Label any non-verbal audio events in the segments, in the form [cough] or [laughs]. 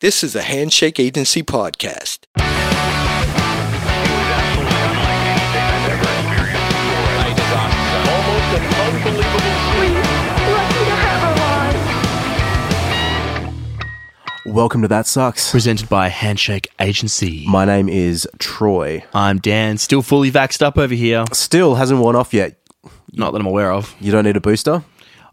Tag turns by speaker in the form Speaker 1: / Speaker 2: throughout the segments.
Speaker 1: This is a Handshake Agency podcast.
Speaker 2: Welcome to That Sucks.
Speaker 3: presented by Handshake Agency.
Speaker 2: My name is Troy.
Speaker 3: I'm Dan, still fully vaxxed up over here.
Speaker 2: Still hasn't worn off yet.
Speaker 3: Not that I'm aware of.
Speaker 2: You don't need a booster?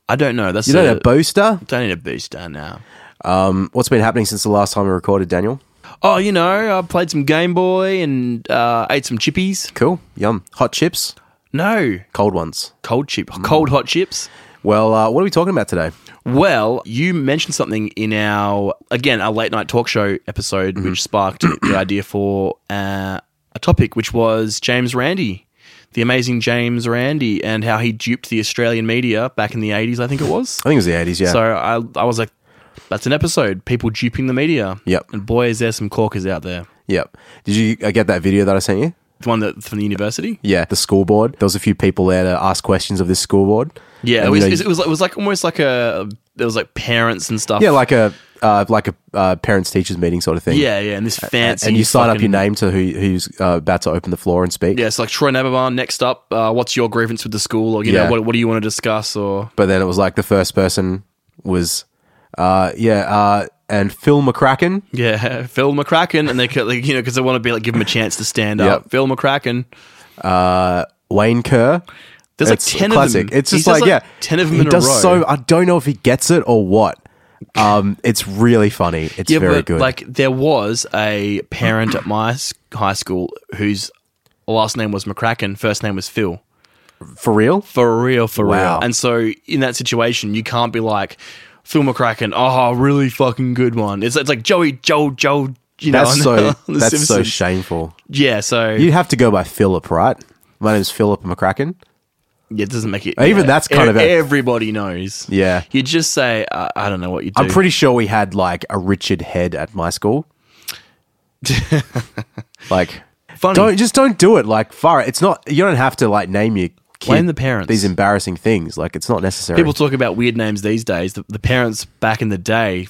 Speaker 3: I don't know. That's
Speaker 2: You don't
Speaker 3: a,
Speaker 2: need a booster?
Speaker 3: Don't need a booster now.
Speaker 2: Um, what's been happening since the last time we recorded, Daniel?
Speaker 3: Oh, you know, I played some Game Boy and uh, ate some chippies.
Speaker 2: Cool. Yum. Hot chips?
Speaker 3: No,
Speaker 2: Cold ones.
Speaker 3: cold chip, cold hot chips.
Speaker 2: Well, uh, what are we talking about today?
Speaker 3: Well, you mentioned something in our again our late night talk show episode, which sparked the [clears throat] idea for uh, a topic, which was James Randi, the amazing James Randi, and how he duped the Australian media back in the eighties. I think it was.
Speaker 2: I think it was the 80s, yeah.
Speaker 3: So I, I was like, that's an episode. People duping the media.
Speaker 2: Yep.
Speaker 3: And boy, is there some corkers out there.
Speaker 2: Yep. Did you uh, get that video that I sent you?
Speaker 3: The one that from the university.
Speaker 2: Yeah, the school board. There was a few people there to ask questions of this school board.
Speaker 3: Yeah,
Speaker 2: And,
Speaker 3: it was,
Speaker 2: you know,
Speaker 3: it was. It was like almost like a. There was like parents and stuff.
Speaker 2: Yeah, like a uh, like a uh, parents teachers meeting sort of thing.
Speaker 3: yeah, yeah, and this fancy.
Speaker 2: and you sign up your name to who who's uh, about to open the floor and speak.
Speaker 3: Yeah, it's like Troy Naberman. Next up, uh, what's your grievance with the school, or you
Speaker 2: Yeah.
Speaker 3: know, what, what do you want to discuss, or
Speaker 2: But then it was like the first person was, uh, yeah, uh, and Phil McCracken.
Speaker 3: yeah, [laughs] Phil McCracken, and they could, like, you know because they want to be like give him a chance to stand up. Phil McCracken.
Speaker 2: uh, Wayne Kerr.
Speaker 3: There's like
Speaker 2: It's
Speaker 3: ten
Speaker 2: classic.
Speaker 3: of them.
Speaker 2: It's just
Speaker 3: does,
Speaker 2: like, yeah,
Speaker 3: ten of them
Speaker 2: he
Speaker 3: in
Speaker 2: does
Speaker 3: a row.
Speaker 2: so. I don't know if he gets it or what. Um, it's really funny. It's
Speaker 3: yeah,
Speaker 2: very
Speaker 3: but
Speaker 2: good.
Speaker 3: like there was a parent at my high school whose last name was McCracken, first name was Phil.
Speaker 2: for real.
Speaker 3: For real, for
Speaker 2: Wow.
Speaker 3: real. And so in that situation, you can't be like Phil McCracken. Oh, really fucking good one. It's it's like Joey, Joe, Joe. You know, [laughs]
Speaker 2: That's so. that's so shameful.
Speaker 3: yeah. So
Speaker 2: You have to go by Philip, right? My name's Philip McCracken.
Speaker 3: yeah, it doesn't make it.
Speaker 2: Even
Speaker 3: yeah.
Speaker 2: that's kind
Speaker 3: E-
Speaker 2: of a-
Speaker 3: everybody knows.
Speaker 2: Yeah.
Speaker 3: You just say uh, I don't know what you do.
Speaker 2: I'm pretty sure we had like a Richard Head at my school. [laughs] like,
Speaker 3: funny.
Speaker 2: don't just don't do it. Like, far. It's not. You don't have to like name your kid
Speaker 3: Blame the parents.
Speaker 2: these embarrassing things. Like, it's not necessary.
Speaker 3: People talk about weird names these days. The, the parents back in the day,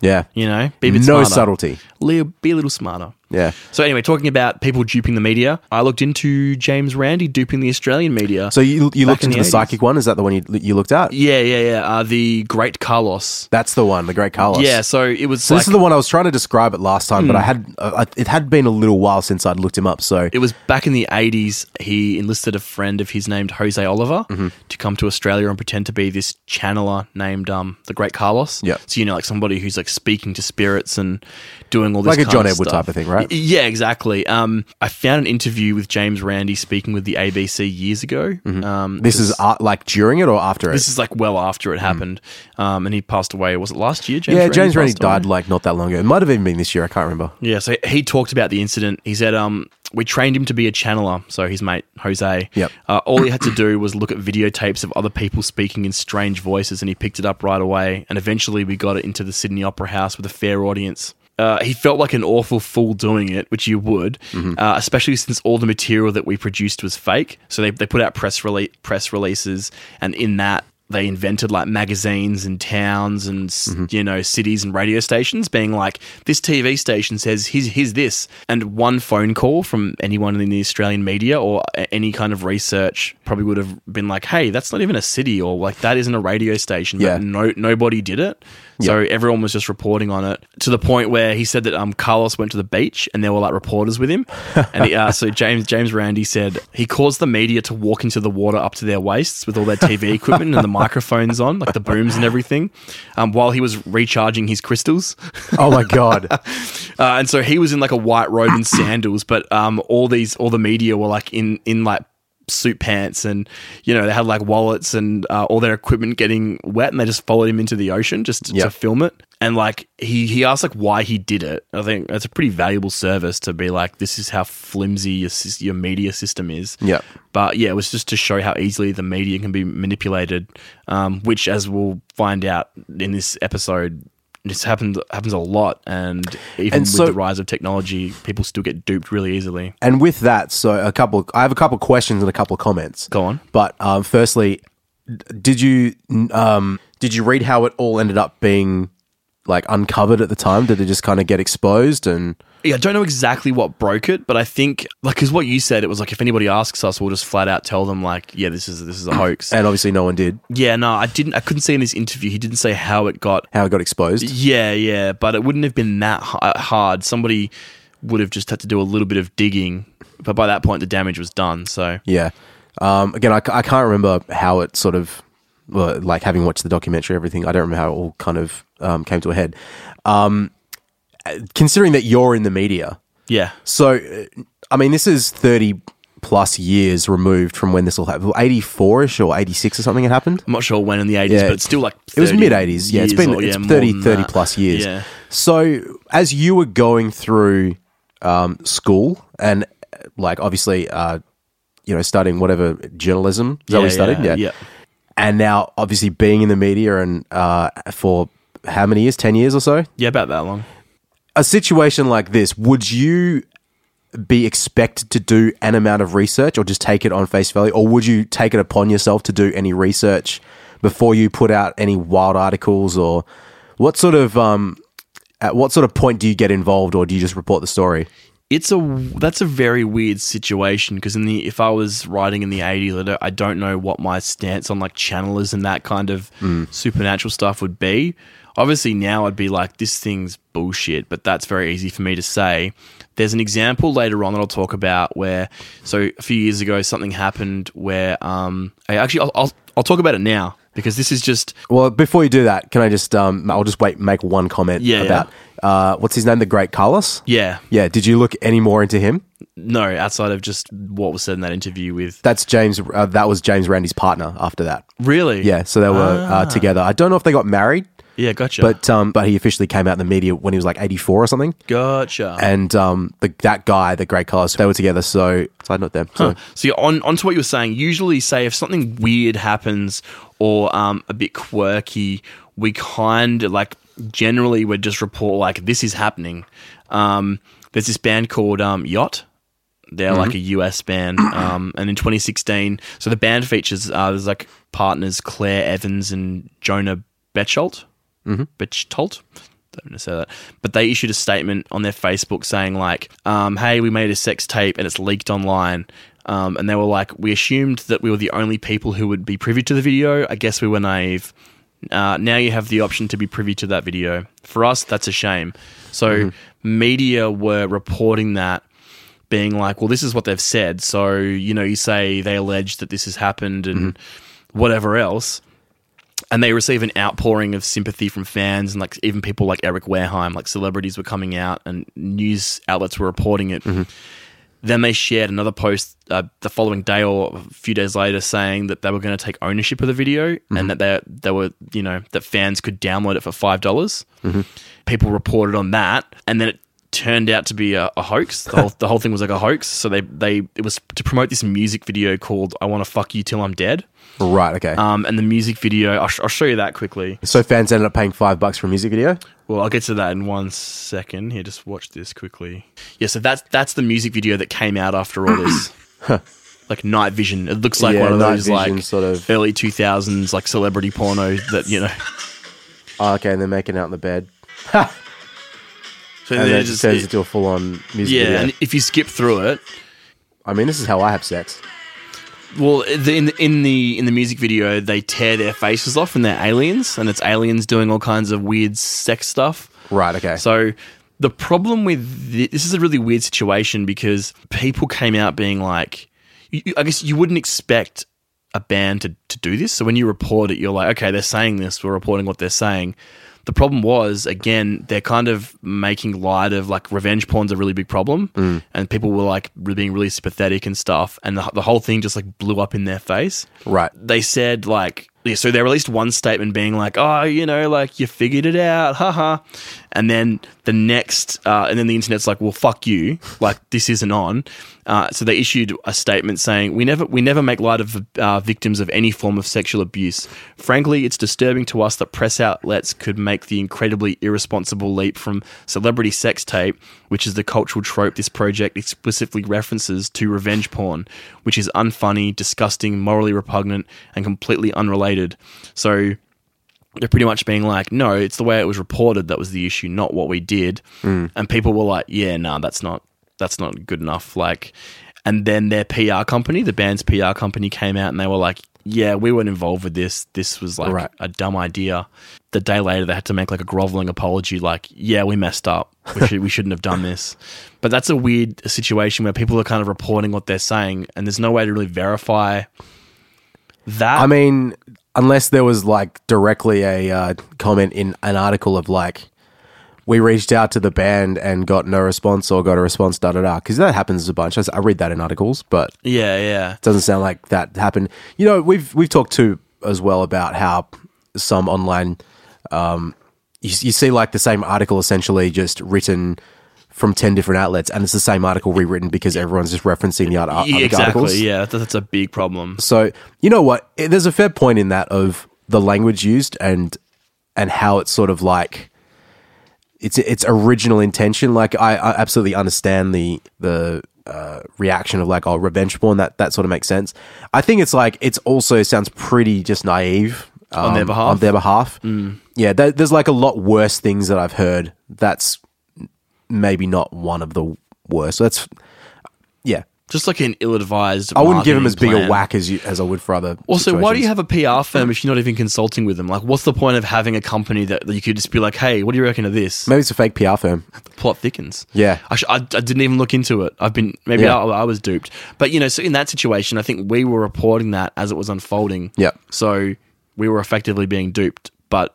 Speaker 2: yeah.
Speaker 3: you know, be a bit
Speaker 2: No
Speaker 3: smarter.
Speaker 2: subtlety.
Speaker 3: Li- Be a little smarter.
Speaker 2: Yeah.
Speaker 3: So anyway, talking about people duping the media, I looked into James Randi duping the Australian media.
Speaker 2: So you you looked
Speaker 3: in
Speaker 2: into
Speaker 3: the
Speaker 2: the, psychic one? Is that the one you you looked at?
Speaker 3: yeah, yeah, yeah. Uh, the Great Carlos.
Speaker 2: That's the one, the Great Carlos.
Speaker 3: Yeah. So it was
Speaker 2: So
Speaker 3: like
Speaker 2: this is the one I was trying to describe it last time, but I had uh, it had been a little while since I'd looked him up. So
Speaker 3: it was back in the eighties. He enlisted a friend of his named Jose Alvarez
Speaker 2: Mm-hmm.
Speaker 3: to come to Australia and pretend to be this channeler named um the Great Carlos.
Speaker 2: Yeah.
Speaker 3: So you know, like somebody who's like speaking to spirits and doing all this
Speaker 2: Like a John Edward
Speaker 3: stuff.
Speaker 2: type of thing, right?
Speaker 3: Y- Yeah, exactly. Um, I found an interview with James Randi speaking with the ABC years ago. Um,
Speaker 2: this is uh, like during it or after it.
Speaker 3: This is like well after it happened, um, and he passed away. Was it last year? James
Speaker 2: Mm. yeah, James Randi
Speaker 3: passed away?
Speaker 2: died like not that long ago. It might have even been this year. I can't remember.
Speaker 3: Yeah, so he talked about the incident. He said, um, "We trained him to be a channeler." So his mate Jose.
Speaker 2: Yep.
Speaker 3: Uh, all he had to do was look at videotapes of other people speaking in strange voices, and he picked it up right away. And eventually, we got it into the Sydney Opera House with a fair audience. Uh, he felt like an awful fool doing it, which you would, uh, especially since all the material that we produced was fake. So they, they put out press rele- press releases, and in that they invented like magazines and towns and s you know cities and radio stations, being like this TV station says here's, here's this, and one phone call from anyone in the Australian media or any kind of research probably would have been like, hey, that's not even a city or like that isn't a radio station.
Speaker 2: Yeah.
Speaker 3: But no nobody did it. So everyone was just reporting on it to the point where he said that um, Carlos went to the beach and there were like reporters with him, [laughs] and he, uh, so James James Randi said he caused the media to walk into the water up to their waists with all their TV [laughs] equipment and the microphones on, like the booms and everything, um, while he was recharging his crystals.
Speaker 2: Oh my god! [laughs]
Speaker 3: Uh, and so he was in like a white robe and [coughs] sandals, but um, all these all the media were like in in like suit pants and you know they had like wallets and uh, all their equipment getting wet and they just followed him into the ocean just to,
Speaker 2: Yep.
Speaker 3: to film it and like he he asked like why he did it i think that's a pretty valuable service to be like this is how flimsy your, your media system is
Speaker 2: Yep.
Speaker 3: but yeah it was just to show how easily the media can be manipulated um, which as we'll find out in this episode this happens happens a lot and even
Speaker 2: And
Speaker 3: with the rise of technology people still get duped really easily
Speaker 2: And with that, so a couple. I have a couple questions and a couple of comments.
Speaker 3: Go on.
Speaker 2: But um, firstly, did you um, did you read how it all ended up being like uncovered at the time? Did it just kind of get exposed and
Speaker 3: Yeah, I don't know exactly what broke it, but I think like because what you said, it was like if anybody asks us, we'll just flat out tell them like, yeah, this is this is a [clears throat] hoax.
Speaker 2: and obviously no one did
Speaker 3: yeah, no, I didn't. I couldn't see in this interview. He didn't say how it got.
Speaker 2: how it got exposed?
Speaker 3: Yeah, yeah, but it wouldn't have been that h- uh, hard. Somebody would have just had to do a little bit of digging, but by that point, the damage was done. So
Speaker 2: Yeah. Um, again, I, I can't remember how it sort of, well, like having watched the documentary, everything. I don't remember how it all kind of um, came to a head. Um, considering that you're in the media,
Speaker 3: yeah,
Speaker 2: so uh, I mean, this is thirty plus years removed from when this all happened. Eighty four ish or eighty six or something had happened.
Speaker 3: I'm not sure when in the 80s,
Speaker 2: Yeah.
Speaker 3: but it's still like
Speaker 2: It was mid 80s. Yeah, it's been
Speaker 3: or,
Speaker 2: it's
Speaker 3: more
Speaker 2: 30, 30 plus years.
Speaker 3: Yeah.
Speaker 2: So, as you were going through um, school and uh, like obviously, uh, you know, studying whatever journalism, is that you studied?
Speaker 3: yeah, yeah.
Speaker 2: And now, obviously, being in the media and uh, for how many years? 10 years or so?
Speaker 3: Yeah, about that long.
Speaker 2: A situation like this, would you be expected to do an amount of research or just take it on face value? Or would you take it upon yourself to do any research before you put out any wild articles? Or what sort of, um, at what sort of point do you get involved or do you just report the story?
Speaker 3: It's a that's a very weird situation because in the if I was writing in the 80s, I don't, I don't know what my stance on like channelers and that kind of supernatural stuff would be. Obviously, now I'd be like, this thing's bullshit, but that's very easy for me to say. There's an example later on that I'll talk about where, so a few years ago, something happened where, um, I actually, I'll, I'll, I'll talk about it now because this is just,
Speaker 2: Well, before you do that, can I just, um, I'll just wait, make one comment
Speaker 3: Yeah,
Speaker 2: about, uh, what's his name? The Great Carlos?
Speaker 3: yeah,
Speaker 2: Yeah. Did you look any more into him?
Speaker 3: no, outside of just what was said in that interview with,
Speaker 2: That's James. Uh, that was James Randi's partner after that.
Speaker 3: really?
Speaker 2: Yeah, so they were uh, together. I don't know if they got married,
Speaker 3: Yeah, gotcha.
Speaker 2: but um, but he officially came out in the media when he was like eighty four or something.
Speaker 3: gotcha.
Speaker 2: And um, the, that guy, the Great Carlos, they were together. So side note them. So,
Speaker 3: So yeah, on on to what you were saying. Usually, say if something weird happens or um, a bit quirky, we kind of like generally would just report like this is happening. Um, there's this band called um, Yacht. They're like a US band, um, and in 2016, so the band features uh, there's like partners Claire Evans and Jona Bechtolt. Mm-hmm. Know how to say that. But they issued a statement on their Facebook saying like, um, "Hey, we made a sex tape and it's leaked online." Um, and they were like, "We assumed that we were the only people who would be privy to the video. I guess we were naive. Uh, now you have the option to be privy to that video. For us, that's a shame." So media were reporting that being like, well, this is what they've said. So, you know, you say they allege that this has happened and whatever else. And they receive an outpouring of sympathy from fans and like even people like Eric Wareheim, like celebrities were coming out and news outlets were reporting it. Mm-hmm. Then they shared another post uh, the following day or a few days later saying that they were going to take ownership of the video and mm-hmm. that they they were you know that fans could download it for five dollars. Mm-hmm. People reported on that, and then it turned out to be a, a hoax. The whole, the whole thing was like a hoax. So they they it was to promote this music video called "I Want to Fuck You Till I'm Dead."
Speaker 2: right, okay.
Speaker 3: Um, and the music video, I'll, sh- I'll show you that quickly.
Speaker 2: so fans ended up paying five bucks for a music video.
Speaker 3: Well, I'll get to that in one second. Here, just watch this quickly. Yeah, so that's that's the music video that came out after all this. [clears throat] like night vision. It looks like
Speaker 2: Yeah,
Speaker 3: one of those
Speaker 2: vision
Speaker 3: like
Speaker 2: sort of-
Speaker 3: early two thousands like celebrity porno that you know. [laughs]
Speaker 2: Oh, okay, and they're making out in the bed, [laughs]
Speaker 3: So
Speaker 2: and then it just turns
Speaker 3: it-
Speaker 2: into a full on music
Speaker 3: yeah,
Speaker 2: video.
Speaker 3: and if you skip through it,
Speaker 2: I mean, this is how I have sex.
Speaker 3: well, the, in the, in the in the music video, they tear their faces off and they're aliens, and it's aliens doing all kinds of weird sex stuff.
Speaker 2: Right, okay.
Speaker 3: So the problem with thi- this is a really weird situation because people came out being like, you, you- I guess you wouldn't expect a band to, to do this. So when you report it, you're like, okay, they're saying this, we're reporting what they're saying. The problem was, again, they're kind of making light of like revenge porn's a really big problem, mm. and people were like being really sympathetic and stuff, and the, the whole thing just like blew up in their face.
Speaker 2: Right.
Speaker 3: they said like so they released one statement being like oh you know like you figured it out haha. And then the next uh, and then the internet's like well fuck you. Like this isn't on. Uh, so they issued a statement saying we never we never make light of uh, victims of any form of sexual abuse. Frankly it's disturbing to us that press outlets could make the incredibly irresponsible leap from celebrity sex tape which is the cultural trope this project explicitly references to revenge porn which is unfunny disgusting morally repugnant and completely unrelated so they're pretty much being like, no, it's the way it was reported that was the issue, not what we did. Hmm. And people were like, yeah, no, that's not that's not good enough. Like, and then their PR company, the band's PR company, came out and they were like, yeah, we weren't involved with this. This was like
Speaker 2: Right.
Speaker 3: a dumb idea. The day later, they had to make like a groveling apology, like, yeah, we messed up. We should we shouldn't have done this. [laughs] But that's a weird situation where people are kind of reporting what they're saying, and there's no way to really verify that.
Speaker 2: I mean, unless there was like directly a uh, comment in an article of like, we reached out to the band and got no response or got a response, da da da. Because that happens a bunch. I read that in articles, but
Speaker 3: yeah, yeah.
Speaker 2: it doesn't sound like that happened. You know, we've we've talked too as well about how some online, um, you, you see like the same article essentially just written from ten different outlets, and it's the same article rewritten because everyone's just referencing the other,
Speaker 3: Yeah, exactly.
Speaker 2: articles.
Speaker 3: Yeah, that, that's a big problem.
Speaker 2: So you know what? There's a fair point in that of the language used and and how it's sort of like its its original intention. Like I, I absolutely understand the the uh, reaction of like oh revenge porn that that sort of makes sense. I think it's like it's also sounds pretty just naive
Speaker 3: On their
Speaker 2: um,
Speaker 3: behalf?
Speaker 2: On their behalf, yeah. There, there's like a lot worse things that I've heard. That's maybe not one of the worst. So that's yeah.
Speaker 3: Just like an ill-advised.
Speaker 2: I wouldn't give him as big
Speaker 3: plan.
Speaker 2: a whack as you as I would for other.
Speaker 3: Also, why do you
Speaker 2: situations.
Speaker 3: have a PR firm if you're not even consulting with them? Like, what's the point of having a company that, that you could just be like, "Hey, what do you reckon of this?"
Speaker 2: Maybe it's a fake PR firm.
Speaker 3: plot thickens.
Speaker 2: Yeah.
Speaker 3: I, sh- I, I didn't even look into it. I've been maybe
Speaker 2: Yeah.
Speaker 3: I, I was duped, but you know, so in that situation, I think we were reporting that as it was unfolding.
Speaker 2: Yep.
Speaker 3: So we were effectively being duped, but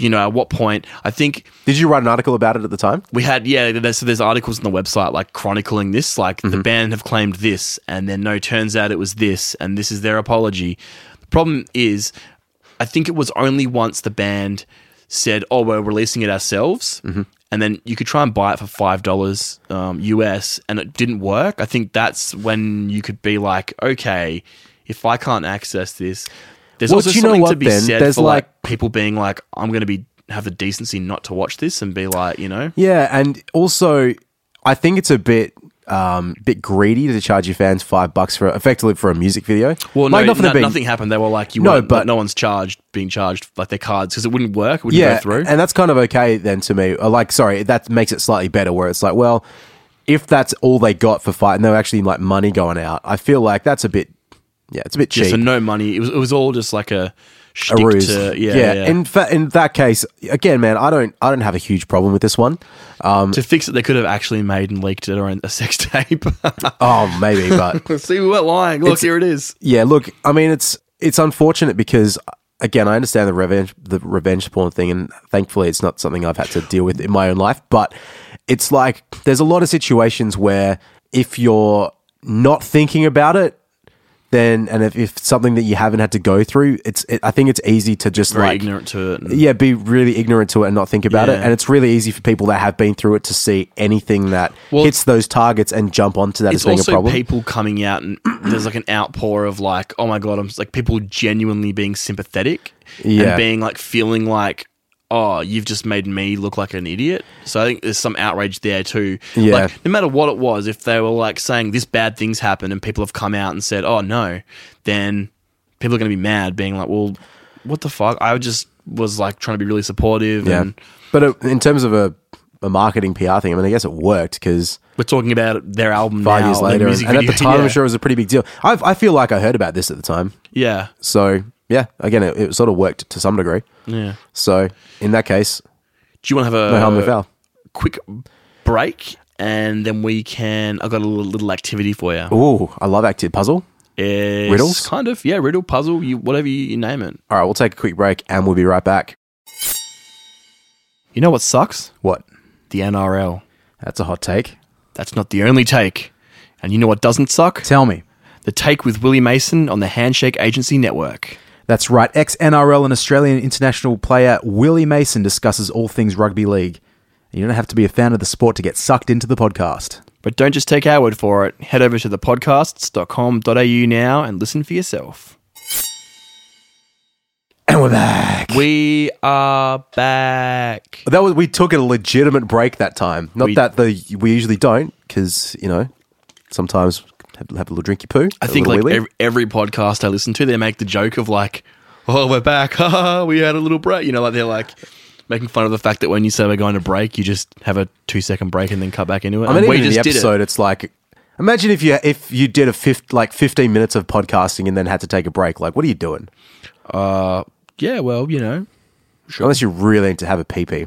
Speaker 3: you know, at what point? I think
Speaker 2: Did you write an article about it at the time?
Speaker 3: we had yeah. There's, so there's articles on the website like chronicling this, like
Speaker 2: Mm-hmm.
Speaker 3: the band have claimed this, and then no, turns out it was this, and this is their apology. The problem is, I think it was only once the band said, "Oh, we're releasing it ourselves,"
Speaker 2: Mm-hmm.
Speaker 3: and then you could try and buy it for five dollars um, US, and it didn't work. I think that's when you could be like, "Okay, if I can't access this." There's
Speaker 2: Well,
Speaker 3: also
Speaker 2: you know
Speaker 3: something to
Speaker 2: what,
Speaker 3: be
Speaker 2: Ben?
Speaker 3: said
Speaker 2: There's
Speaker 3: for like,
Speaker 2: like-
Speaker 3: people being like, "I'm going to be have the decency not to watch this," and be like, you know,
Speaker 2: Yeah, and also I think it's a bit um bit greedy to charge your fans five bucks for effectively for a music video.
Speaker 3: Well,
Speaker 2: Like,
Speaker 3: no,
Speaker 2: not for
Speaker 3: no-
Speaker 2: them
Speaker 3: nothing happened. They were like, you
Speaker 2: No, but-
Speaker 3: but no one's charged, being charged like their cards because it wouldn't work. It wouldn't
Speaker 2: Yeah,
Speaker 3: go through.
Speaker 2: and that's kind of okay then to me. Uh, Like, sorry, that makes it slightly better. Where it's like, well, if that's all they got for fight, and there were actually like money going out, I feel like that's a bit. Yeah, it's a bit cheap.
Speaker 3: yeah, so no money. It was it was all just like a
Speaker 2: a ruse.
Speaker 3: to yeah, yeah.
Speaker 2: In fa- in that case, again, man, I don't I don't have a huge problem with this one.
Speaker 3: Um, to fix it, they could have actually made and leaked it or a sex tape. [laughs]
Speaker 2: Oh, maybe, but [laughs]
Speaker 3: See, we weren't lying. Look, here it is.
Speaker 2: yeah, look, I mean, it's it's unfortunate because again, I understand the revenge the revenge porn thing, and thankfully, it's not something I've had to deal with in my own life. But it's like there's a lot of situations where if you're not thinking about it. Then and if, if something that you haven't had to go through, it's it, I think it's easy to just
Speaker 3: Very
Speaker 2: like
Speaker 3: ignorant to it. and-
Speaker 2: yeah, be really ignorant to it and not think about it. And it's really easy for people that have been through it to see anything that
Speaker 3: Well,
Speaker 2: hits those targets and jump onto that as being a
Speaker 3: also
Speaker 2: problem.
Speaker 3: people coming out and [clears throat] there's like an outpour of like, oh my god, I'm like people genuinely being sympathetic
Speaker 2: Yeah.
Speaker 3: and being like feeling like, oh, you've just made me look like an idiot. So I think there's some outrage there too.
Speaker 2: Yeah.
Speaker 3: Like no matter what it was, if they were like saying this bad things happened and people have come out and said, oh no, then people are going to be mad, being like, well, what the fuck? I just was like trying to be really supportive
Speaker 2: yeah.
Speaker 3: and.
Speaker 2: But uh, in terms of a, a marketing PR thing, I mean, I guess it worked because
Speaker 3: We're talking about their album
Speaker 2: five
Speaker 3: now,
Speaker 2: years later, and, and at the time, [laughs]
Speaker 3: yeah.
Speaker 2: I'm sure it was a pretty big deal. I, I feel like I heard about this at the time.
Speaker 3: Yeah,
Speaker 2: So, yeah, again, it, it sort of worked to some degree.
Speaker 3: yeah.
Speaker 2: So, in that case,
Speaker 3: Do you want to have a
Speaker 2: no harm, no foul.
Speaker 3: quick break and then we can I've got a little, little activity for you.
Speaker 2: Ooh, I love active puzzle.
Speaker 3: It's
Speaker 2: Riddles?
Speaker 3: Kind of, yeah, riddle, puzzle, you whatever you, you name it.
Speaker 2: All right, we'll take a quick break and we'll be right back.
Speaker 3: You know what sucks?
Speaker 2: What?
Speaker 3: The NRL.
Speaker 2: That's a hot take.
Speaker 3: That's not the only take. And you know what doesn't suck?
Speaker 4: Tell me.
Speaker 3: The take with Willie Mason on the Handshake Agency Network.
Speaker 4: That's right. Ex NRL and Australian international player Willie Mason discusses all things rugby league. You don't have to be a fan of the sport to get sucked into the podcast.
Speaker 3: But don't just take our word for it. Head over to thepodcasts.com.au now and listen for yourself.
Speaker 2: And we're back.
Speaker 3: We are back.
Speaker 2: That was we took a legitimate break that time. Not
Speaker 3: We-
Speaker 2: that the we usually don't, because you know sometimes have, have a little drinky poo.
Speaker 3: I think like every, every podcast I listen to, they make the joke of like, oh, we're back. [laughs] We had a little break. You know, like they're like making fun of the fact that when you say we're going to break, you just have a two second break and then cut back into it.
Speaker 2: I mean,
Speaker 3: And
Speaker 2: even in the
Speaker 3: did it.
Speaker 2: episode, it's like, imagine if you if you did a fifth like fifteen minutes of podcasting and then had to take a break. Like, what are you doing?
Speaker 3: Uh, yeah, well, you know.
Speaker 2: Unless you really need to have a pee pee.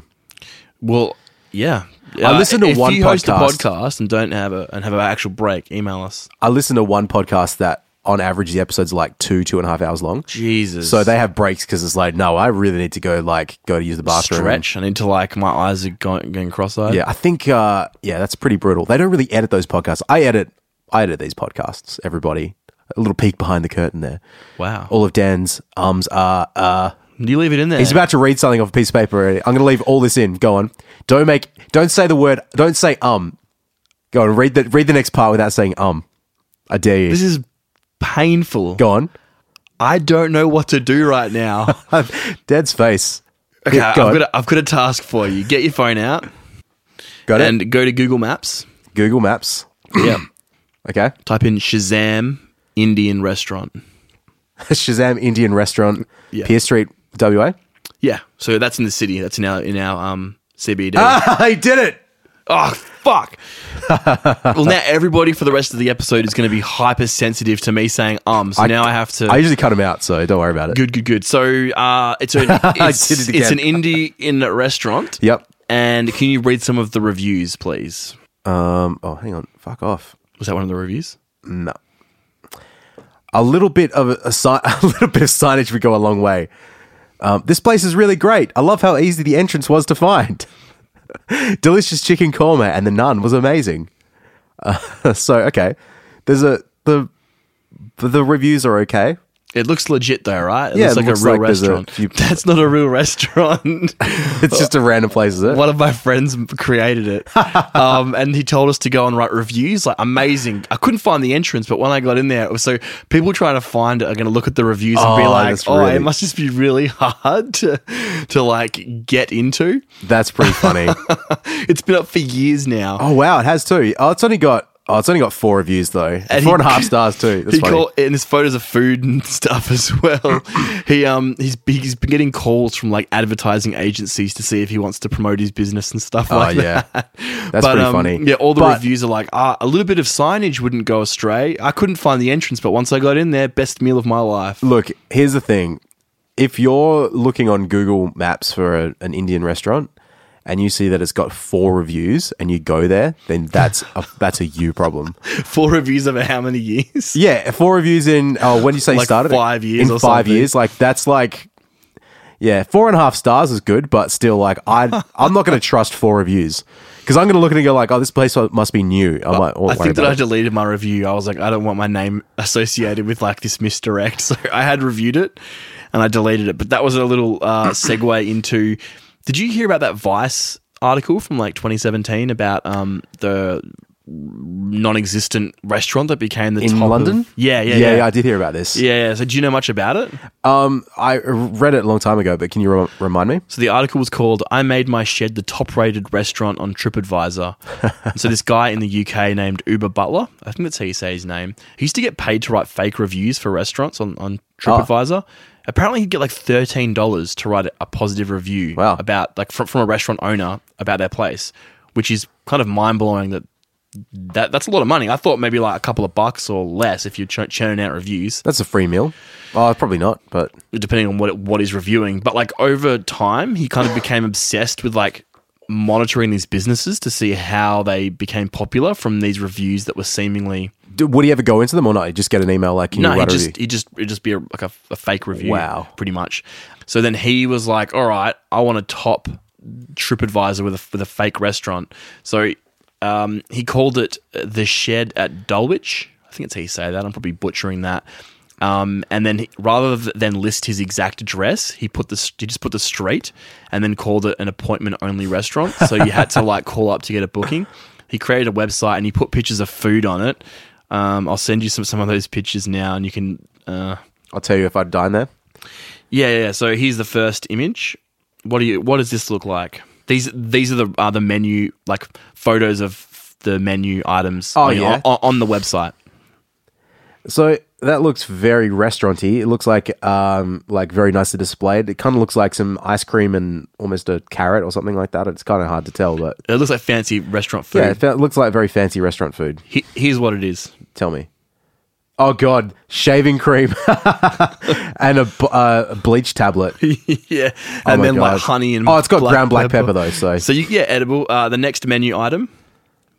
Speaker 3: Well, yeah.
Speaker 2: I listen to
Speaker 3: if
Speaker 2: one
Speaker 3: you host
Speaker 2: podcast-
Speaker 3: a podcast and don't have a and have an actual break, email us.
Speaker 2: I listen to one podcast that on average the episodes are like two two and a half hours long.
Speaker 3: Jesus.
Speaker 2: So they have breaks because it's like, no, I really need to go like go to use the bathroom.
Speaker 3: stretch. I need to like my eyes are going, going cross-eyed.
Speaker 2: Yeah, I think uh, yeah, that's pretty brutal. They don't really edit those podcasts. I edit I edit these podcasts. Everybody, a little peek behind the curtain there.
Speaker 3: Wow.
Speaker 2: All of Dan's ums are uh
Speaker 3: you leave it in there?
Speaker 2: He's about to read something off a piece of paper already. I'm going to leave all this in. Go on. Don't make. Don't say the word. Don't say um. Go on. Read the read the next part without saying um. I dare you.
Speaker 3: This is painful.
Speaker 2: Go on.
Speaker 3: I don't know what to do right now. [laughs]
Speaker 2: Dead's face.
Speaker 3: Okay,
Speaker 2: Yeah,
Speaker 3: I've,
Speaker 2: on.
Speaker 3: got a, I've got a task for you. Get your phone out
Speaker 2: Got it.
Speaker 3: and go to Google Maps.
Speaker 2: Google Maps.
Speaker 3: yeah. [clears throat]
Speaker 2: Okay.
Speaker 3: Type in Shazam Indian restaurant. [laughs]
Speaker 2: Shazam Indian restaurant.
Speaker 3: Yeah.
Speaker 2: Pier Street, WA.
Speaker 3: Yeah. So that's in the city. That's in our in our um CBD.
Speaker 2: I [laughs] did it.
Speaker 3: Oh fuck! [laughs] well, now everybody for the rest of the episode is going to be hypersensitive to me saying um. So now I have to.
Speaker 2: I usually cut them out, so don't worry about it.
Speaker 3: good, good, good. So uh, it's an [laughs] it's,
Speaker 2: it
Speaker 3: it's an Indian restaurant.
Speaker 2: Yep.
Speaker 3: And can you read some of the reviews, please?
Speaker 2: Um. Oh, hang on. Fuck off.
Speaker 3: Was that one of the reviews?
Speaker 2: No. A little bit of a, a, si- a little bit of signage would go a long way. Um, this place is really great. I love how easy the entrance was to find. [laughs] Delicious chicken korma and the naan was amazing. Uh, [laughs] so okay, there's a the the reviews are okay.
Speaker 3: It looks legit though, right? It
Speaker 2: Yeah,
Speaker 3: looks
Speaker 2: it
Speaker 3: like
Speaker 2: looks
Speaker 3: a real
Speaker 2: like there's a
Speaker 3: restaurant.
Speaker 2: few- [laughs]
Speaker 3: That's not a real restaurant. [laughs]
Speaker 2: It's just a random place, is it?
Speaker 3: One of my friends created it, [laughs] um, and he told us to go and write reviews. Like amazing. I couldn't find the entrance, but when I got in there, it was so people trying to find it are going to look at the reviews and be
Speaker 2: Oh,
Speaker 3: like, "Oh,
Speaker 2: really-
Speaker 3: it must just be really hard to to like get into."
Speaker 2: That's pretty funny.
Speaker 3: It's been up for years now.
Speaker 2: oh wow, it has too. Oh, it's only got oh, it's only got four reviews though.
Speaker 3: And
Speaker 2: four
Speaker 3: he-
Speaker 2: and a half [laughs] stars too. That's
Speaker 3: he
Speaker 2: funny.
Speaker 3: call, and his photos of food and [laughs] stuff as well. [laughs] he um he's he's been getting calls from like advertising agencies to see if he wants to promote his business and stuff
Speaker 2: Oh,
Speaker 3: like
Speaker 2: yeah.
Speaker 3: that.
Speaker 2: That's pretty
Speaker 3: um,
Speaker 2: funny.
Speaker 3: Yeah, all the
Speaker 2: But-
Speaker 3: reviews are like, ah, a little bit of signage wouldn't go astray. I couldn't find the entrance, but once I got in there, best meal of my life.
Speaker 2: Look, here's the thing. If you're looking on Google Maps for a, an Indian restaurant and you see that it's got four reviews and you go there, then that's a, [laughs] that's a you problem.
Speaker 3: Four reviews over how many years?
Speaker 2: Yeah, four reviews in oh, when you say
Speaker 3: Like
Speaker 2: started?
Speaker 3: five years
Speaker 2: In five
Speaker 3: something.
Speaker 2: years, like that's like yeah, four and a half stars is good, but still, like I [laughs] I'm not going to trust four reviews because I'm going to look at it and go like, oh, this place must be new. I might. won't
Speaker 3: I think that I
Speaker 2: it.
Speaker 3: deleted my review. I was like, I don't want my name associated with like this misdirect. [laughs] So I had reviewed it and I deleted it. But that was a little uh, segue into. Did you hear about that Vice article from like 2017 about um, the non-existent restaurant that became the
Speaker 2: in
Speaker 3: top of-
Speaker 2: London.
Speaker 3: yeah, yeah,
Speaker 2: yeah,
Speaker 3: yeah,
Speaker 2: I did hear about this.
Speaker 3: Yeah, yeah. So do you know much about it?
Speaker 2: Um, I read it a long time ago, but can you re- remind me?
Speaker 3: So the article was called "I Made My Shed the Top-Rated Restaurant on TripAdvisor." [laughs] So this guy in the UK named Oobah Butler, I think that's how you say his name. He used to get paid to write fake reviews for restaurants on on TripAdvisor. Apparently, he'd get like thirteen dollars to write a positive review
Speaker 2: Wow.
Speaker 3: about like from, from a restaurant owner about their place, which is kind of mind blowing. That that that's a lot of money. I thought maybe like a couple of bucks or less if you're ch- churning out reviews
Speaker 2: That's a free meal. Oh, probably not, but
Speaker 3: depending on what it, what he's reviewing. But like over time, he kind of became obsessed with like monitoring these businesses to see how they became popular from these reviews that were seemingly
Speaker 2: d- would he ever go into them or not? You just get an email like, can
Speaker 3: no.
Speaker 2: you
Speaker 3: He
Speaker 2: write a
Speaker 3: just he just it just be a, like a, a fake review.
Speaker 2: Wow.
Speaker 3: pretty much. So then he was like, "All right, I want to top TripAdvisor with a with a fake restaurant." So um, he called it the Shed at Dulwich. I think it's how you say that. I'm probably butchering that. Um, and then he, rather than list his exact address, he put the he just put the street and then called it an appointment only restaurant. So you had to [laughs] like call up to get a booking. He created a website and he put pictures of food on it. Um, I'll send you some some of those pictures now, and you can. Uh,
Speaker 2: I'll tell you if I'd dine there.
Speaker 3: yeah, yeah. So here's the first image. What do you? What does this look like? These these are the are the menu like photos of the menu items.
Speaker 2: Oh,
Speaker 3: on,
Speaker 2: yeah.
Speaker 3: on, on the website.
Speaker 2: So that looks very restauranty. It looks like um like very nicely displayed. It kind of looks like some ice cream and almost a carrot or something like that. It's kind of hard to tell, but
Speaker 3: It looks like fancy restaurant food.
Speaker 2: yeah, it fe- looks like very fancy restaurant food.
Speaker 3: He- here's what it is.
Speaker 2: Tell me. Oh god, shaving cream [laughs] and a, b- uh, bleach tablet. [laughs]
Speaker 3: yeah,
Speaker 2: Oh
Speaker 3: and
Speaker 2: my
Speaker 3: then like
Speaker 2: God.
Speaker 3: honey and
Speaker 2: Oh, it's got ground black pepper, though, so-
Speaker 3: so you yeah edible. Uh, the next menu item.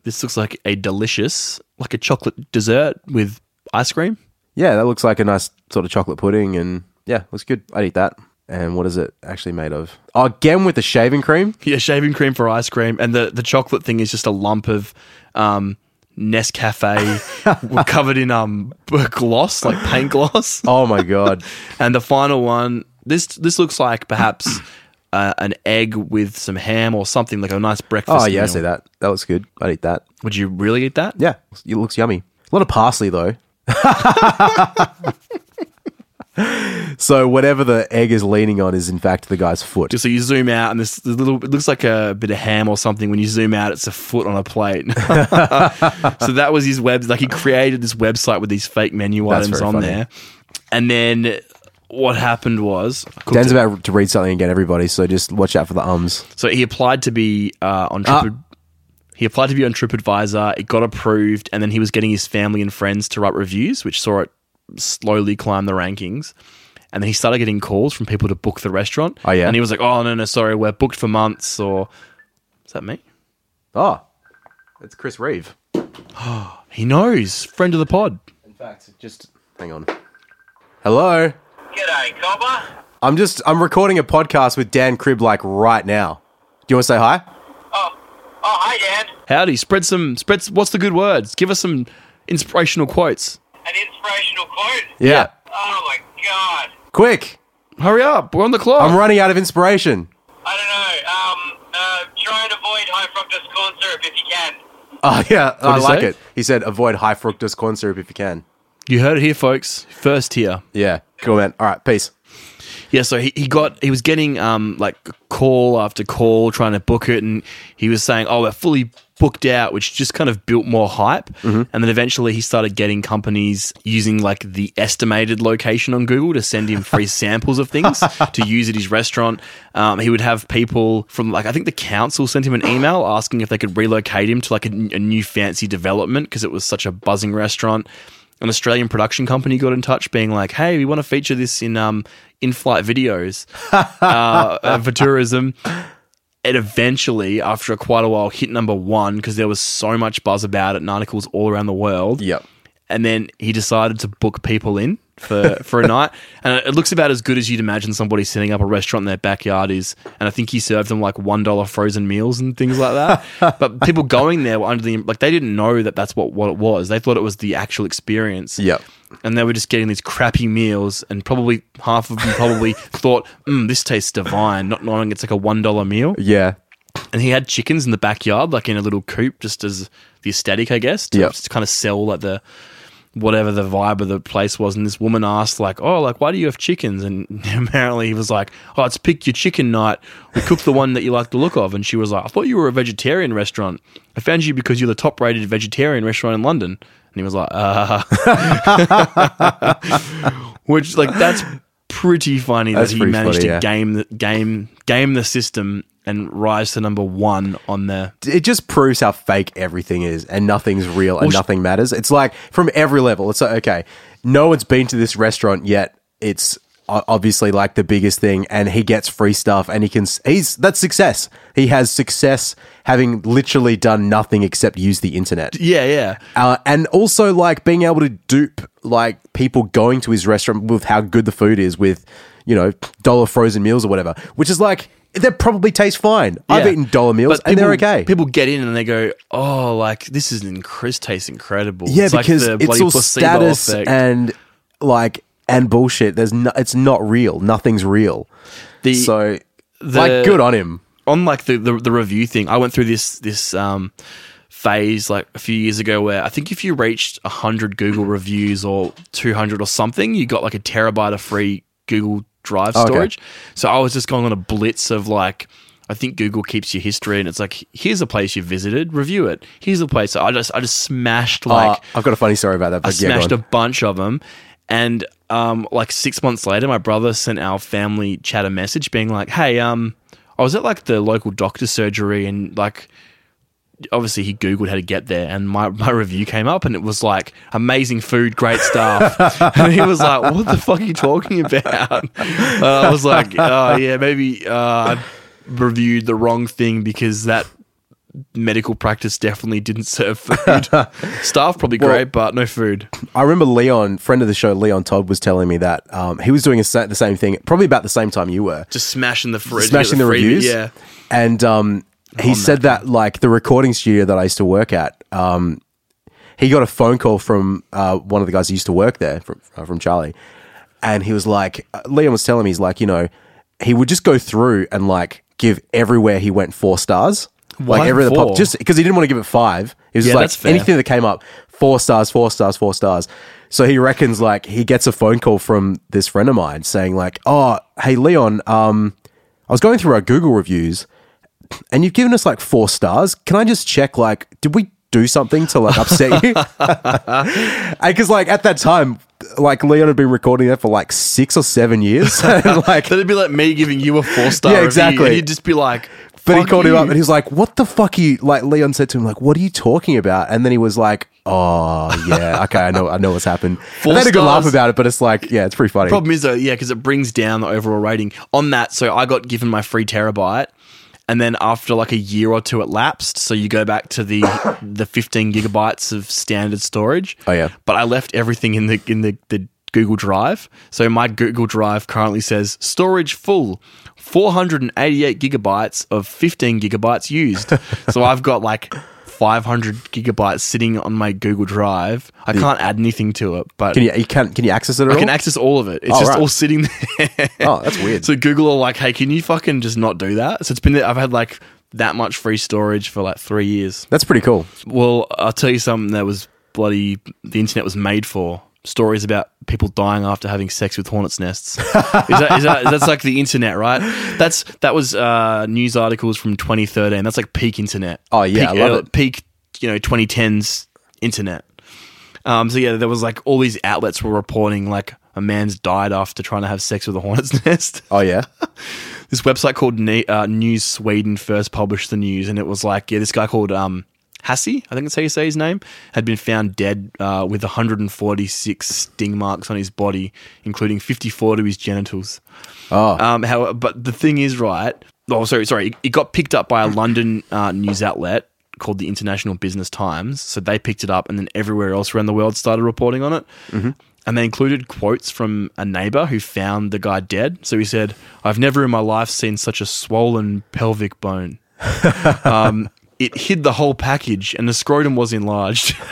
Speaker 3: This looks like a delicious, like a chocolate dessert with ice cream.
Speaker 2: Yeah, that looks like a nice sort of chocolate pudding, and yeah, looks good. I'd eat that. And what is it actually made of? Oh, again with the shaving cream. [laughs]
Speaker 3: Yeah, shaving cream for ice cream, and the the chocolate thing is just a lump of um, Nescafe [laughs] covered in um gloss, like paint gloss. [laughs]
Speaker 2: Oh my god.
Speaker 3: And the final one, this this looks like perhaps uh, an egg with some ham or something like a nice breakfast.
Speaker 2: Oh yeah, I see that. That looks good. I'd eat that.
Speaker 3: Would you really eat that?
Speaker 2: Yeah, it looks yummy. A lot of parsley though. [laughs] so whatever the egg is leaning on is in fact the guy's foot.
Speaker 3: Just so you zoom out, and this little it looks like a bit of ham or something. When you zoom out, it's a foot on a plate. [laughs] so that was his web. Like he created this website with these fake menu
Speaker 2: That's
Speaker 3: items on
Speaker 2: funny.
Speaker 3: there, and then what happened was
Speaker 2: Dan's
Speaker 3: it.
Speaker 2: about to read something again, everybody. So just watch out for the ums.
Speaker 3: So he applied to be uh, on
Speaker 2: Ah.
Speaker 3: Trip. He applied to be on TripAdvisor. It got approved, and then he was getting his family and friends to write reviews, which saw it slowly climb the rankings. And then he started getting calls from people to book the restaurant.
Speaker 2: Oh, yeah?
Speaker 3: and he was like, "Oh no, no, sorry, we're booked for months." Or is that me?
Speaker 2: Oh, it's Chris Reeve.
Speaker 3: Oh, [gasps] He knows, friend of the pod.
Speaker 2: In fact, just hang on. Hello.
Speaker 5: G'day, Cobber.
Speaker 2: I'm just I'm recording a podcast with Dan Cribb like right now. Do you want to say hi?
Speaker 5: Oh, hi, Dan.
Speaker 3: Howdy, spread some, spread. What's the good words? Give us some inspirational quotes.
Speaker 5: An inspirational quote.
Speaker 2: Yeah.
Speaker 5: Oh my God.
Speaker 2: Quick.
Speaker 3: Hurry up, we're on the clock.
Speaker 2: I'm running out of inspiration.
Speaker 5: I don't know. Um, uh, try and avoid high fructose corn syrup if you can. [laughs]
Speaker 2: Oh yeah, I
Speaker 3: did he
Speaker 2: like
Speaker 3: say?
Speaker 2: it. He said avoid high fructose corn syrup if you can.
Speaker 3: you heard it here, folks. First here.
Speaker 2: Yeah. Cool man. All right, peace.
Speaker 3: Yeah, so he, he got he was getting um like call after call trying to book it, and he was saying, "Oh, we're fully booked out," which just kind of built more hype. And then eventually he started getting companies using like the estimated location on Google to send him free [laughs] samples of things to use at his restaurant. Um, he would have people from like I think the council sent him an email asking if they could relocate him to like a, a new fancy development because it was such a buzzing restaurant an Australian production company got in touch, being like, "Hey, we want to feature this in um in-flight videos [laughs] uh, uh, for tourism." It eventually, after quite a while, hit number one because there was so much buzz about it and articles all around the world.
Speaker 2: Yep.
Speaker 3: And then he decided to book people in for, for a [laughs] night. And it looks about as good as you'd imagine somebody setting up a restaurant in their backyard is. And I think he served them like $1 frozen meals and things like that. [laughs] but people going there were under the, like, they didn't know that that's what, what it was. They thought it was the actual experience.
Speaker 2: Yep.
Speaker 3: And they were just getting these crappy meals. And probably half of them probably [laughs] thought, mm, this tastes divine, not knowing it's like a $1 meal
Speaker 2: Yeah.
Speaker 3: and he had chickens in the backyard, like in a little coop, just as the aesthetic, I guess, to
Speaker 2: Yep.
Speaker 3: just kind of sell like the whatever the vibe of the place was. And this woman asked, like, "Oh, like, why do you have chickens?" And [laughs] apparently he was like, "Oh, it's pick your chicken night. We cook the one that you like the look of." And she was like, "I thought you were a vegetarian restaurant. I found you because you're the top-rated vegetarian restaurant in London." And he was like, "Uh," [laughs] which like that's pretty funny
Speaker 2: That's
Speaker 3: that he managed
Speaker 2: funny,
Speaker 3: to
Speaker 2: yeah.
Speaker 3: game the game game the system and rise to number one on the
Speaker 2: it just proves how fake everything is and nothing's real and
Speaker 3: Well,
Speaker 2: nothing matters. It's like from every level. It's like, okay, no one's been to this restaurant yet. It's obviously like the biggest thing and he gets free stuff and he can he's that's success. He has success having literally done nothing except use the internet.
Speaker 3: yeah yeah
Speaker 2: Uh, and also like being able to dupe like people going to his restaurant with how good the food is with you know dollar frozen meals or whatever, which is like they probably taste fine. I've
Speaker 3: Yeah.
Speaker 2: eaten dollar meals
Speaker 3: But
Speaker 2: and they're
Speaker 3: people-
Speaker 2: okay.
Speaker 3: People get in and they go, "Oh, like this is in Chris tastes incredible."
Speaker 2: Yeah,
Speaker 3: It's like
Speaker 2: because
Speaker 3: the
Speaker 2: it's
Speaker 3: bloody
Speaker 2: all
Speaker 3: placebo
Speaker 2: status
Speaker 3: effect.
Speaker 2: and like and bullshit. There's no, it's not real. Nothing's real.
Speaker 3: the,
Speaker 2: so
Speaker 3: the-
Speaker 2: like good on him.
Speaker 3: on like the, the the review thing. I went through this this um phase like a few years ago where I think if you reached hundred Google reviews or two hundred or something, you got like a terabyte of free Google Drive
Speaker 2: Okay.
Speaker 3: storage. So I was just going on a blitz of like I think Google keeps your history, and it's like, here's a place you visited, review it. Here's a place. I just I just smashed like
Speaker 2: Uh, I've got a funny story about that.
Speaker 3: I
Speaker 2: yeah,
Speaker 3: smashed a bunch of them, and um, like six months later, my brother sent our family chat a message being like, "Hey, um, I was at like the local doctor's surgery, and like." Obviously, he googled how to get there, and my, my review came up, and it was like amazing food, great stuff. [laughs] and he was like, "What the fuck are you talking about?" Uh, I was like, [laughs] "Oh yeah, maybe uh, I reviewed the wrong thing because that medical practice definitely didn't serve food. [laughs] Staff probably
Speaker 2: Well-
Speaker 3: great, but no food."
Speaker 2: I remember Leon, friend of the show, Leon Todd, was telling me that um, he was doing sa- the same thing, probably about the same time you were,
Speaker 3: just smashing the fridge,
Speaker 2: smashing the, reviews.
Speaker 3: Yeah,
Speaker 2: and um, he said that like the recording studio that I used to work at, um, he got a phone call from uh, one of the guys who used to work there, from, uh, from Charlie, and he was like, uh, Leon was telling me, he's like, you know, he would just go through and like give everywhere he went four stars.
Speaker 3: Why
Speaker 2: like every other
Speaker 3: four?
Speaker 2: pop, just because he didn't want to give it five. He was
Speaker 3: Yeah,
Speaker 2: like anything that came up, four stars, four stars, four stars. So he reckons like he gets a phone call from this friend of mine saying like, "Oh, hey Leon, um, I was going through our Google reviews, and you've given us like four stars. Can I just check like, did we do something to like upset you? [laughs] Because like at that time, like Leon had been recording that for like six or seven years, [laughs] and, [laughs] like
Speaker 3: that'd be like me giving you a four star.
Speaker 2: Yeah, exactly.
Speaker 3: And you'd just be like,
Speaker 2: But he
Speaker 3: "Fuck
Speaker 2: called him
Speaker 3: you."
Speaker 2: up and he's like, "What the fuck are you?" Like Leon said to him, "Like, what are you talking about?" And then he was like, "Oh yeah, okay, I know, I know what's happened."
Speaker 3: Four
Speaker 2: and they had a good laugh about it, but it's like, yeah, it's pretty funny.
Speaker 3: Problem is though, yeah, because it brings down the overall rating on that. So I got given my free terabyte, and then after like a year or two, it lapsed. So you go back to the [coughs] the 15 gigabytes of standard storage.
Speaker 2: Oh, yeah.
Speaker 3: but I left everything in the in the the Google Drive. So my Google Drive currently says storage full. 488 gigabytes of 15 gigabytes used. [laughs] so I've got like 500 gigabytes sitting on my Google Drive. I can't add anything to it, but
Speaker 2: Can you, you can can you access it at
Speaker 3: I
Speaker 2: all?
Speaker 3: can access all of it. It's
Speaker 2: Oh,
Speaker 3: just
Speaker 2: right.
Speaker 3: all sitting there. [laughs]
Speaker 2: Oh, that's weird.
Speaker 3: so Google are like, hey, can you fucking just not do that? So it's been I've had like that much free storage for like three years.
Speaker 2: That's pretty cool.
Speaker 3: Well, I'll tell you something that was bloody the internet was made for. Stories about people dying after having sex with hornets' nests. is that, is that that's like the internet, right? That's that was uh, news articles from 2013. That's like peak internet.
Speaker 2: Oh, yeah,
Speaker 3: peak,
Speaker 2: I love it.
Speaker 3: Peak, you know, 2010s internet. Um, so yeah, there was like all these outlets were reporting like a man's died after trying to have sex with a hornet's [laughs] nest.
Speaker 2: Oh yeah,
Speaker 3: this website called Ne- uh, News Sweden first published the news, and it was like, yeah, this guy called um, Hassie, I think that's how you say his name, had been found dead uh, with 146 sting marks on his body, including 54 to his genitals.
Speaker 2: oh
Speaker 3: Um, how, but the thing is, right? Oh, sorry, sorry. It got picked up by a London uh, news outlet called the International Business Times. So they picked it up, and then everywhere else around the world started reporting on it. Mm-hmm. And they included quotes from a neighbor who found the guy dead. So he said, "I've never in my life seen such a swollen pelvic bone." [laughs] um, it hid the whole package, and the scrotum was enlarged. [laughs]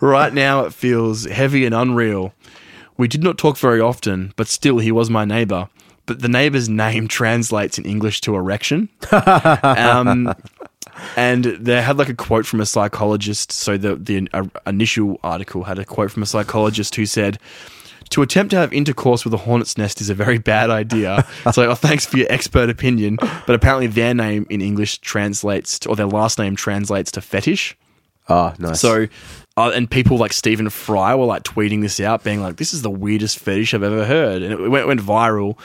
Speaker 3: right now, it feels heavy and unreal. We did not talk very often, but still, he was my neighbor. But the neighbor's name translates in English to erection. [laughs] um, and they had like a quote from a psychologist. So the the uh, initial article had a quote from a psychologist who said, "To attempt to have intercourse with a hornet's nest is a very bad idea." [laughs] it's like, oh, thanks for your expert opinion, but apparently their name in English translates to, or their last name translates to fetish.
Speaker 2: oh nice.
Speaker 3: So, uh, and people like Stephen Fry were like tweeting this out, being like, "This is the weirdest fetish I've ever heard," and it went went viral.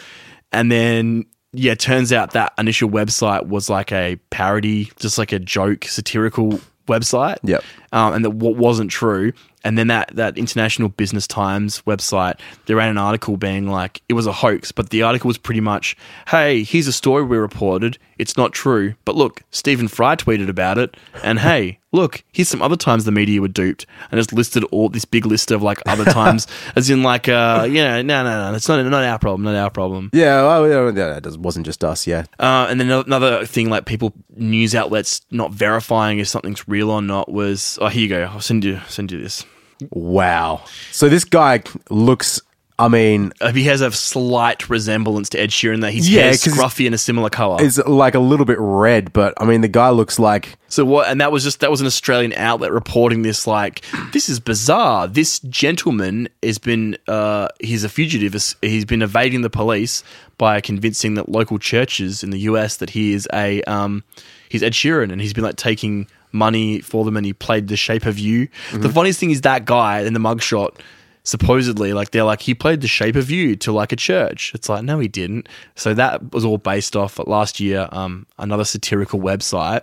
Speaker 3: And then, yeah, turns out that initial website was like a parody, just like a joke, satirical website.
Speaker 2: Yep.
Speaker 3: Um, and that what wasn't true. And then that that International Business Times website, they ran an article being like it was a hoax, but the article was pretty much, "Hey, here's a story we reported. It's not true, but look, Stephen Fry tweeted about it, and hey, look, here's some other times the media were duped, and it's listed all this big list of like other times, [laughs] as in like, uh, you know, no, no, no, it's not not our problem, not our problem.
Speaker 2: yeah, well, yeah, it wasn't just us. Yeah,
Speaker 3: Uh, and then another thing, like people, news outlets not verifying if something's real or not, was oh here you go, I'll send you send you this.
Speaker 2: Wow. So this guy looks I mean,
Speaker 3: he has a slight resemblance to Ed Sheeran. That his
Speaker 2: Yeah,
Speaker 3: scruffy and a similar color.
Speaker 2: it's like a little bit red, but I mean, the guy looks like
Speaker 3: So what? And that was just that was an Australian outlet reporting this. Like, this is bizarre. This gentleman has been uh, he's a fugitive. He's been evading the police by convincing that local churches in the US that he is a um, he's Ed Sheeran, and he's been like taking money for them, and he played The Shape of You. The funniest thing is that guy in the mugshot. Supposedly, like they're like he played the shape of you to like a church. It's like no, he didn't. So that was all based off last year. Um, another satirical website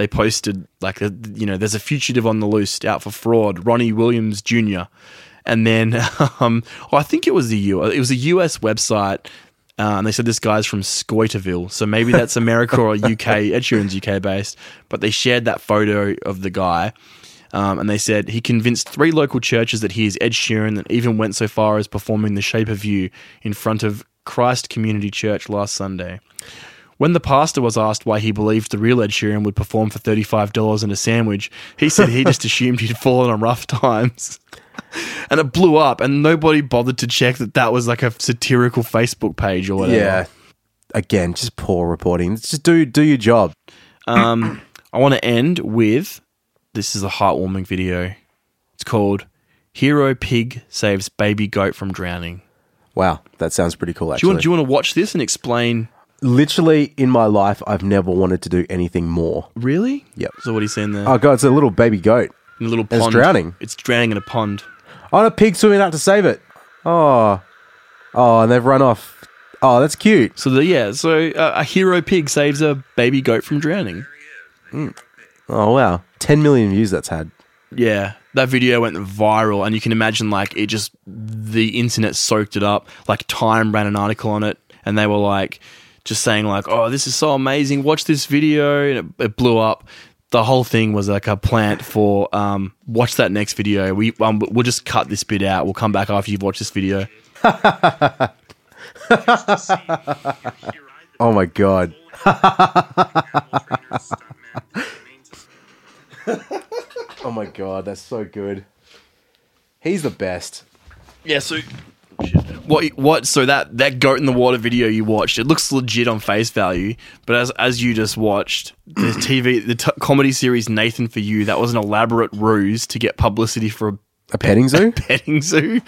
Speaker 3: they posted like you know there's a fugitive on the loose out for fraud ronnie williams jr and then [laughs] um, oh, i think it was the u it was a us website uh, and they said this guy's from Scoiterville, so maybe that's America or UK. [laughs] Ed Sheeran's UK based, but they shared that photo of the guy, um, and they said he convinced three local churches that he is Ed Sheeran, and even went so far as performing "The Shape of You" in front of Christ Community Church last Sunday. When the pastor was asked why he believed the real Ed Sheeran would perform for $35 and a sandwich, he said he just [laughs] assumed he'd fallen on rough times. [laughs] And it blew up, and nobody bothered to check that that was like a satirical Facebook page or whatever.
Speaker 2: yeah. Again, just poor reporting. Just do do your job.
Speaker 3: Um, [clears throat] I want to end with this is a heartwarming video. It's called Hero Pig Saves Baby Goat from Drowning.
Speaker 2: Wow, that sounds pretty cool.
Speaker 3: Do you,
Speaker 2: Actually,
Speaker 3: want, do you want to watch this and explain?
Speaker 2: literally in my life, I've never wanted to do anything more.
Speaker 3: Really?
Speaker 2: Yep.
Speaker 3: So what are you saying there?
Speaker 2: Oh god, it's a little baby goat.
Speaker 3: in a little
Speaker 2: it's
Speaker 3: pond.
Speaker 2: drowning.
Speaker 3: It's drowning in a pond.
Speaker 2: Oh, and a pig swimming out to save it. Oh, oh, and they've run off. Oh, that's cute.
Speaker 3: So the, yeah, so uh, a hero pig saves a baby goat from drowning.
Speaker 2: Oh wow, ten million views that's had.
Speaker 3: Yeah, that video went viral, and you can imagine like it just the internet soaked it up. Like Time ran an article on it, and they were like just saying like, "Oh, this is so amazing! Watch this video," and it, it blew up. The whole thing was like a plant for um, watch that next video. We um, we'll just cut this bit out. We'll come back after you've watched this video. [laughs]
Speaker 2: Oh my god. [laughs] [laughs] Oh my god, that's so good. He's the best.
Speaker 3: Yeah, so what what so that that goat in the water video you watched, it looks legit on face value, but as as you just watched, the [clears throat] TV the t- comedy series Nathan for You, that was an elaborate ruse to get publicity for a
Speaker 2: A petting zoo? [laughs]
Speaker 3: petting zoo.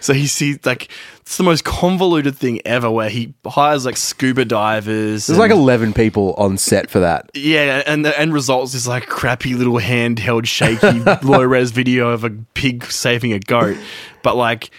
Speaker 3: So he sees like it's the most convoluted thing ever where he hires like scuba divers.
Speaker 2: There's like 11 people on set for that.
Speaker 3: yeah, and the end result is like crappy little handheld shaky [laughs] low res video of a pig saving a goat. But like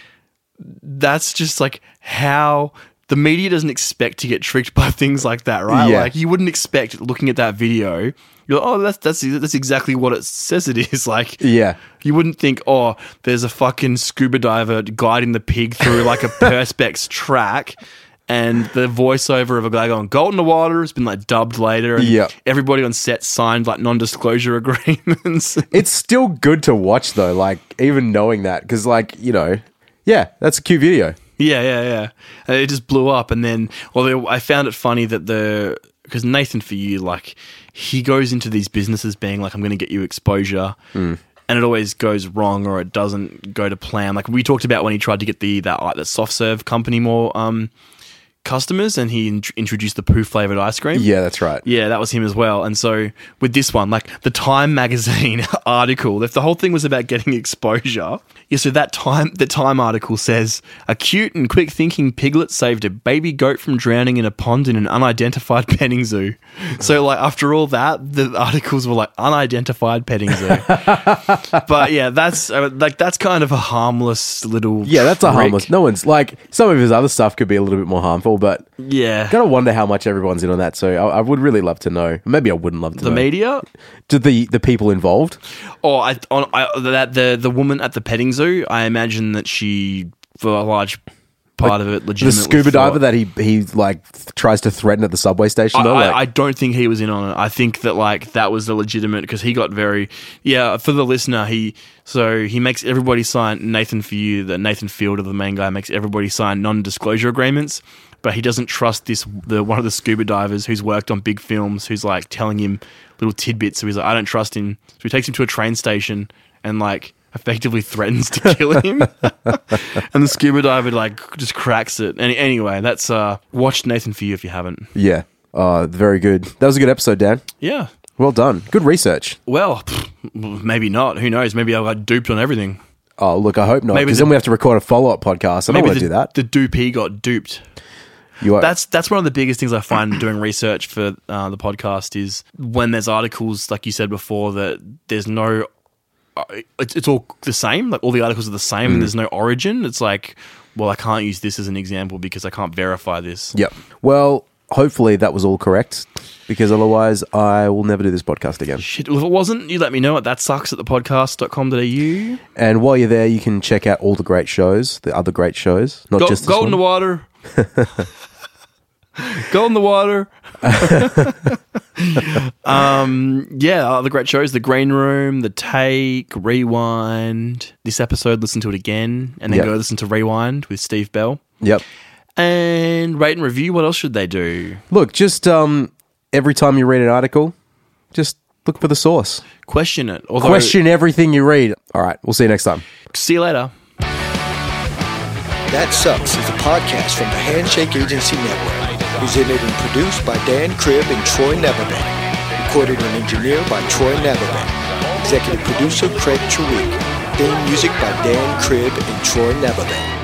Speaker 3: that's just like how the media doesn't expect to get tricked by things like that, right?
Speaker 2: Yeah.
Speaker 3: Like you wouldn't expect looking at that video. You're like, oh, that's that's that's exactly what it says it is. [laughs] Like,
Speaker 2: Yeah.
Speaker 3: you wouldn't think, oh, there's a fucking scuba diver guiding the pig through like a [laughs] perspex track. And the voiceover of a guy going, Gold in the water has been like dubbed later. And
Speaker 2: Yeah.
Speaker 3: everybody on set signed like non disclosure [laughs] agreements.
Speaker 2: It's still good to watch though, like even knowing that cuz like, you know, yeah, that's a cute video.
Speaker 3: Yeah, yeah, yeah. And it just blew up, and then, well, I found it funny that the because Nathan for you, like, he goes into these businesses being like, "I'm going to get you exposure," and it always goes wrong or it doesn't go to plan. Like we talked about when he tried to get the that like, that soft serve company more um customers, and he in- introduced the poo flavored ice cream.
Speaker 2: Yeah, that's right.
Speaker 3: Yeah, that was him as well. And so with this one, like the Time magazine [laughs] article, if the whole thing was about getting exposure, yeah, so that time the Time article says a cute and quick thinking piglet saved a baby goat from drowning in a pond in an unidentified [laughs] petting zoo. So like after all that, the articles were like unidentified petting zoo. [laughs] but yeah, that's uh, like that's kind of a harmless little
Speaker 2: Yeah, that's a
Speaker 3: trick.
Speaker 2: harmless. No one's like some of his other stuff could be a little bit more harmful, but
Speaker 3: Yeah.
Speaker 2: gotta wonder how much everyone's in on that. So I, I would really love to know. Maybe I wouldn't love to
Speaker 3: The
Speaker 2: know.
Speaker 3: media,
Speaker 2: Do the the people involved?
Speaker 3: Oh, I, on, I that the the woman at the petting zoo. I imagine that she, for a large part of it,
Speaker 2: legitimate.
Speaker 3: The
Speaker 2: scuba
Speaker 3: thought-
Speaker 2: diver that he he like th- tries to threaten at the subway station.
Speaker 3: I,
Speaker 2: though,
Speaker 3: I,
Speaker 2: like,
Speaker 3: I don't think he was in on it. I think that like that was the legitimate because he got very yeah. For the listener, he so he makes everybody sign Nathan for you. That Nathan Fielder, the main guy, makes everybody sign non-disclosure agreements. But he doesn't trust this the one of the scuba divers who's worked on big films who's like telling him little tidbits. So he's like, I don't trust him. So he takes him to a train station and like effectively threatens to kill [laughs] him, [laughs] and the scuba diver like just cracks it. Any, anyway, that's uh, watch Nathan for you if you haven't.
Speaker 2: Yeah. Uh, very good. That was a good episode, Dan.
Speaker 3: Yeah.
Speaker 2: Well done. Good research.
Speaker 3: Well, maybe not. Who knows? Maybe I got duped on everything.
Speaker 2: Oh, look, I hope not. Because
Speaker 3: the-
Speaker 2: then we have to record a follow up podcast. I don't
Speaker 3: Maybe
Speaker 2: want to do that.
Speaker 3: the dupee got duped.
Speaker 2: You are,
Speaker 3: That's that's one of the biggest things I find [clears throat] doing research for uh, the podcast is when there's articles like you said before that there's no uh, it's, it's all the same like all the articles are the same
Speaker 2: Mm.
Speaker 3: and there's no origin it's like well I can't use this as an example because I can't verify this
Speaker 2: Yep. Well, hopefully that was all correct because otherwise I will never do this podcast again.
Speaker 3: shit well, if it wasn't you let me know at that sucks at the podcast.com.au
Speaker 2: And while you're there, you can check out all the great shows, the other great shows, not
Speaker 3: go,
Speaker 2: just this
Speaker 3: go in the
Speaker 2: one.
Speaker 3: water [laughs] go in the water [laughs] um yeah other great shows the green room the take rewind this episode listen to it again and then
Speaker 2: Yep.
Speaker 3: go listen to rewind with steve bell
Speaker 2: Yep.
Speaker 3: and rate and review what else should they do
Speaker 2: Look, just um, every time you read an article, just look for the source.
Speaker 3: question it although
Speaker 2: Question everything you read. All right, we'll see you next time.
Speaker 3: see you later
Speaker 1: That Sucks is a podcast from the Handshake Agency Network, presented and produced by Dan Cribb and Troy Neverman. Recorded and engineered by Troy Neverman. Executive producer Craig Chawik. Theme music by Dan Cribb and Troy Neverman.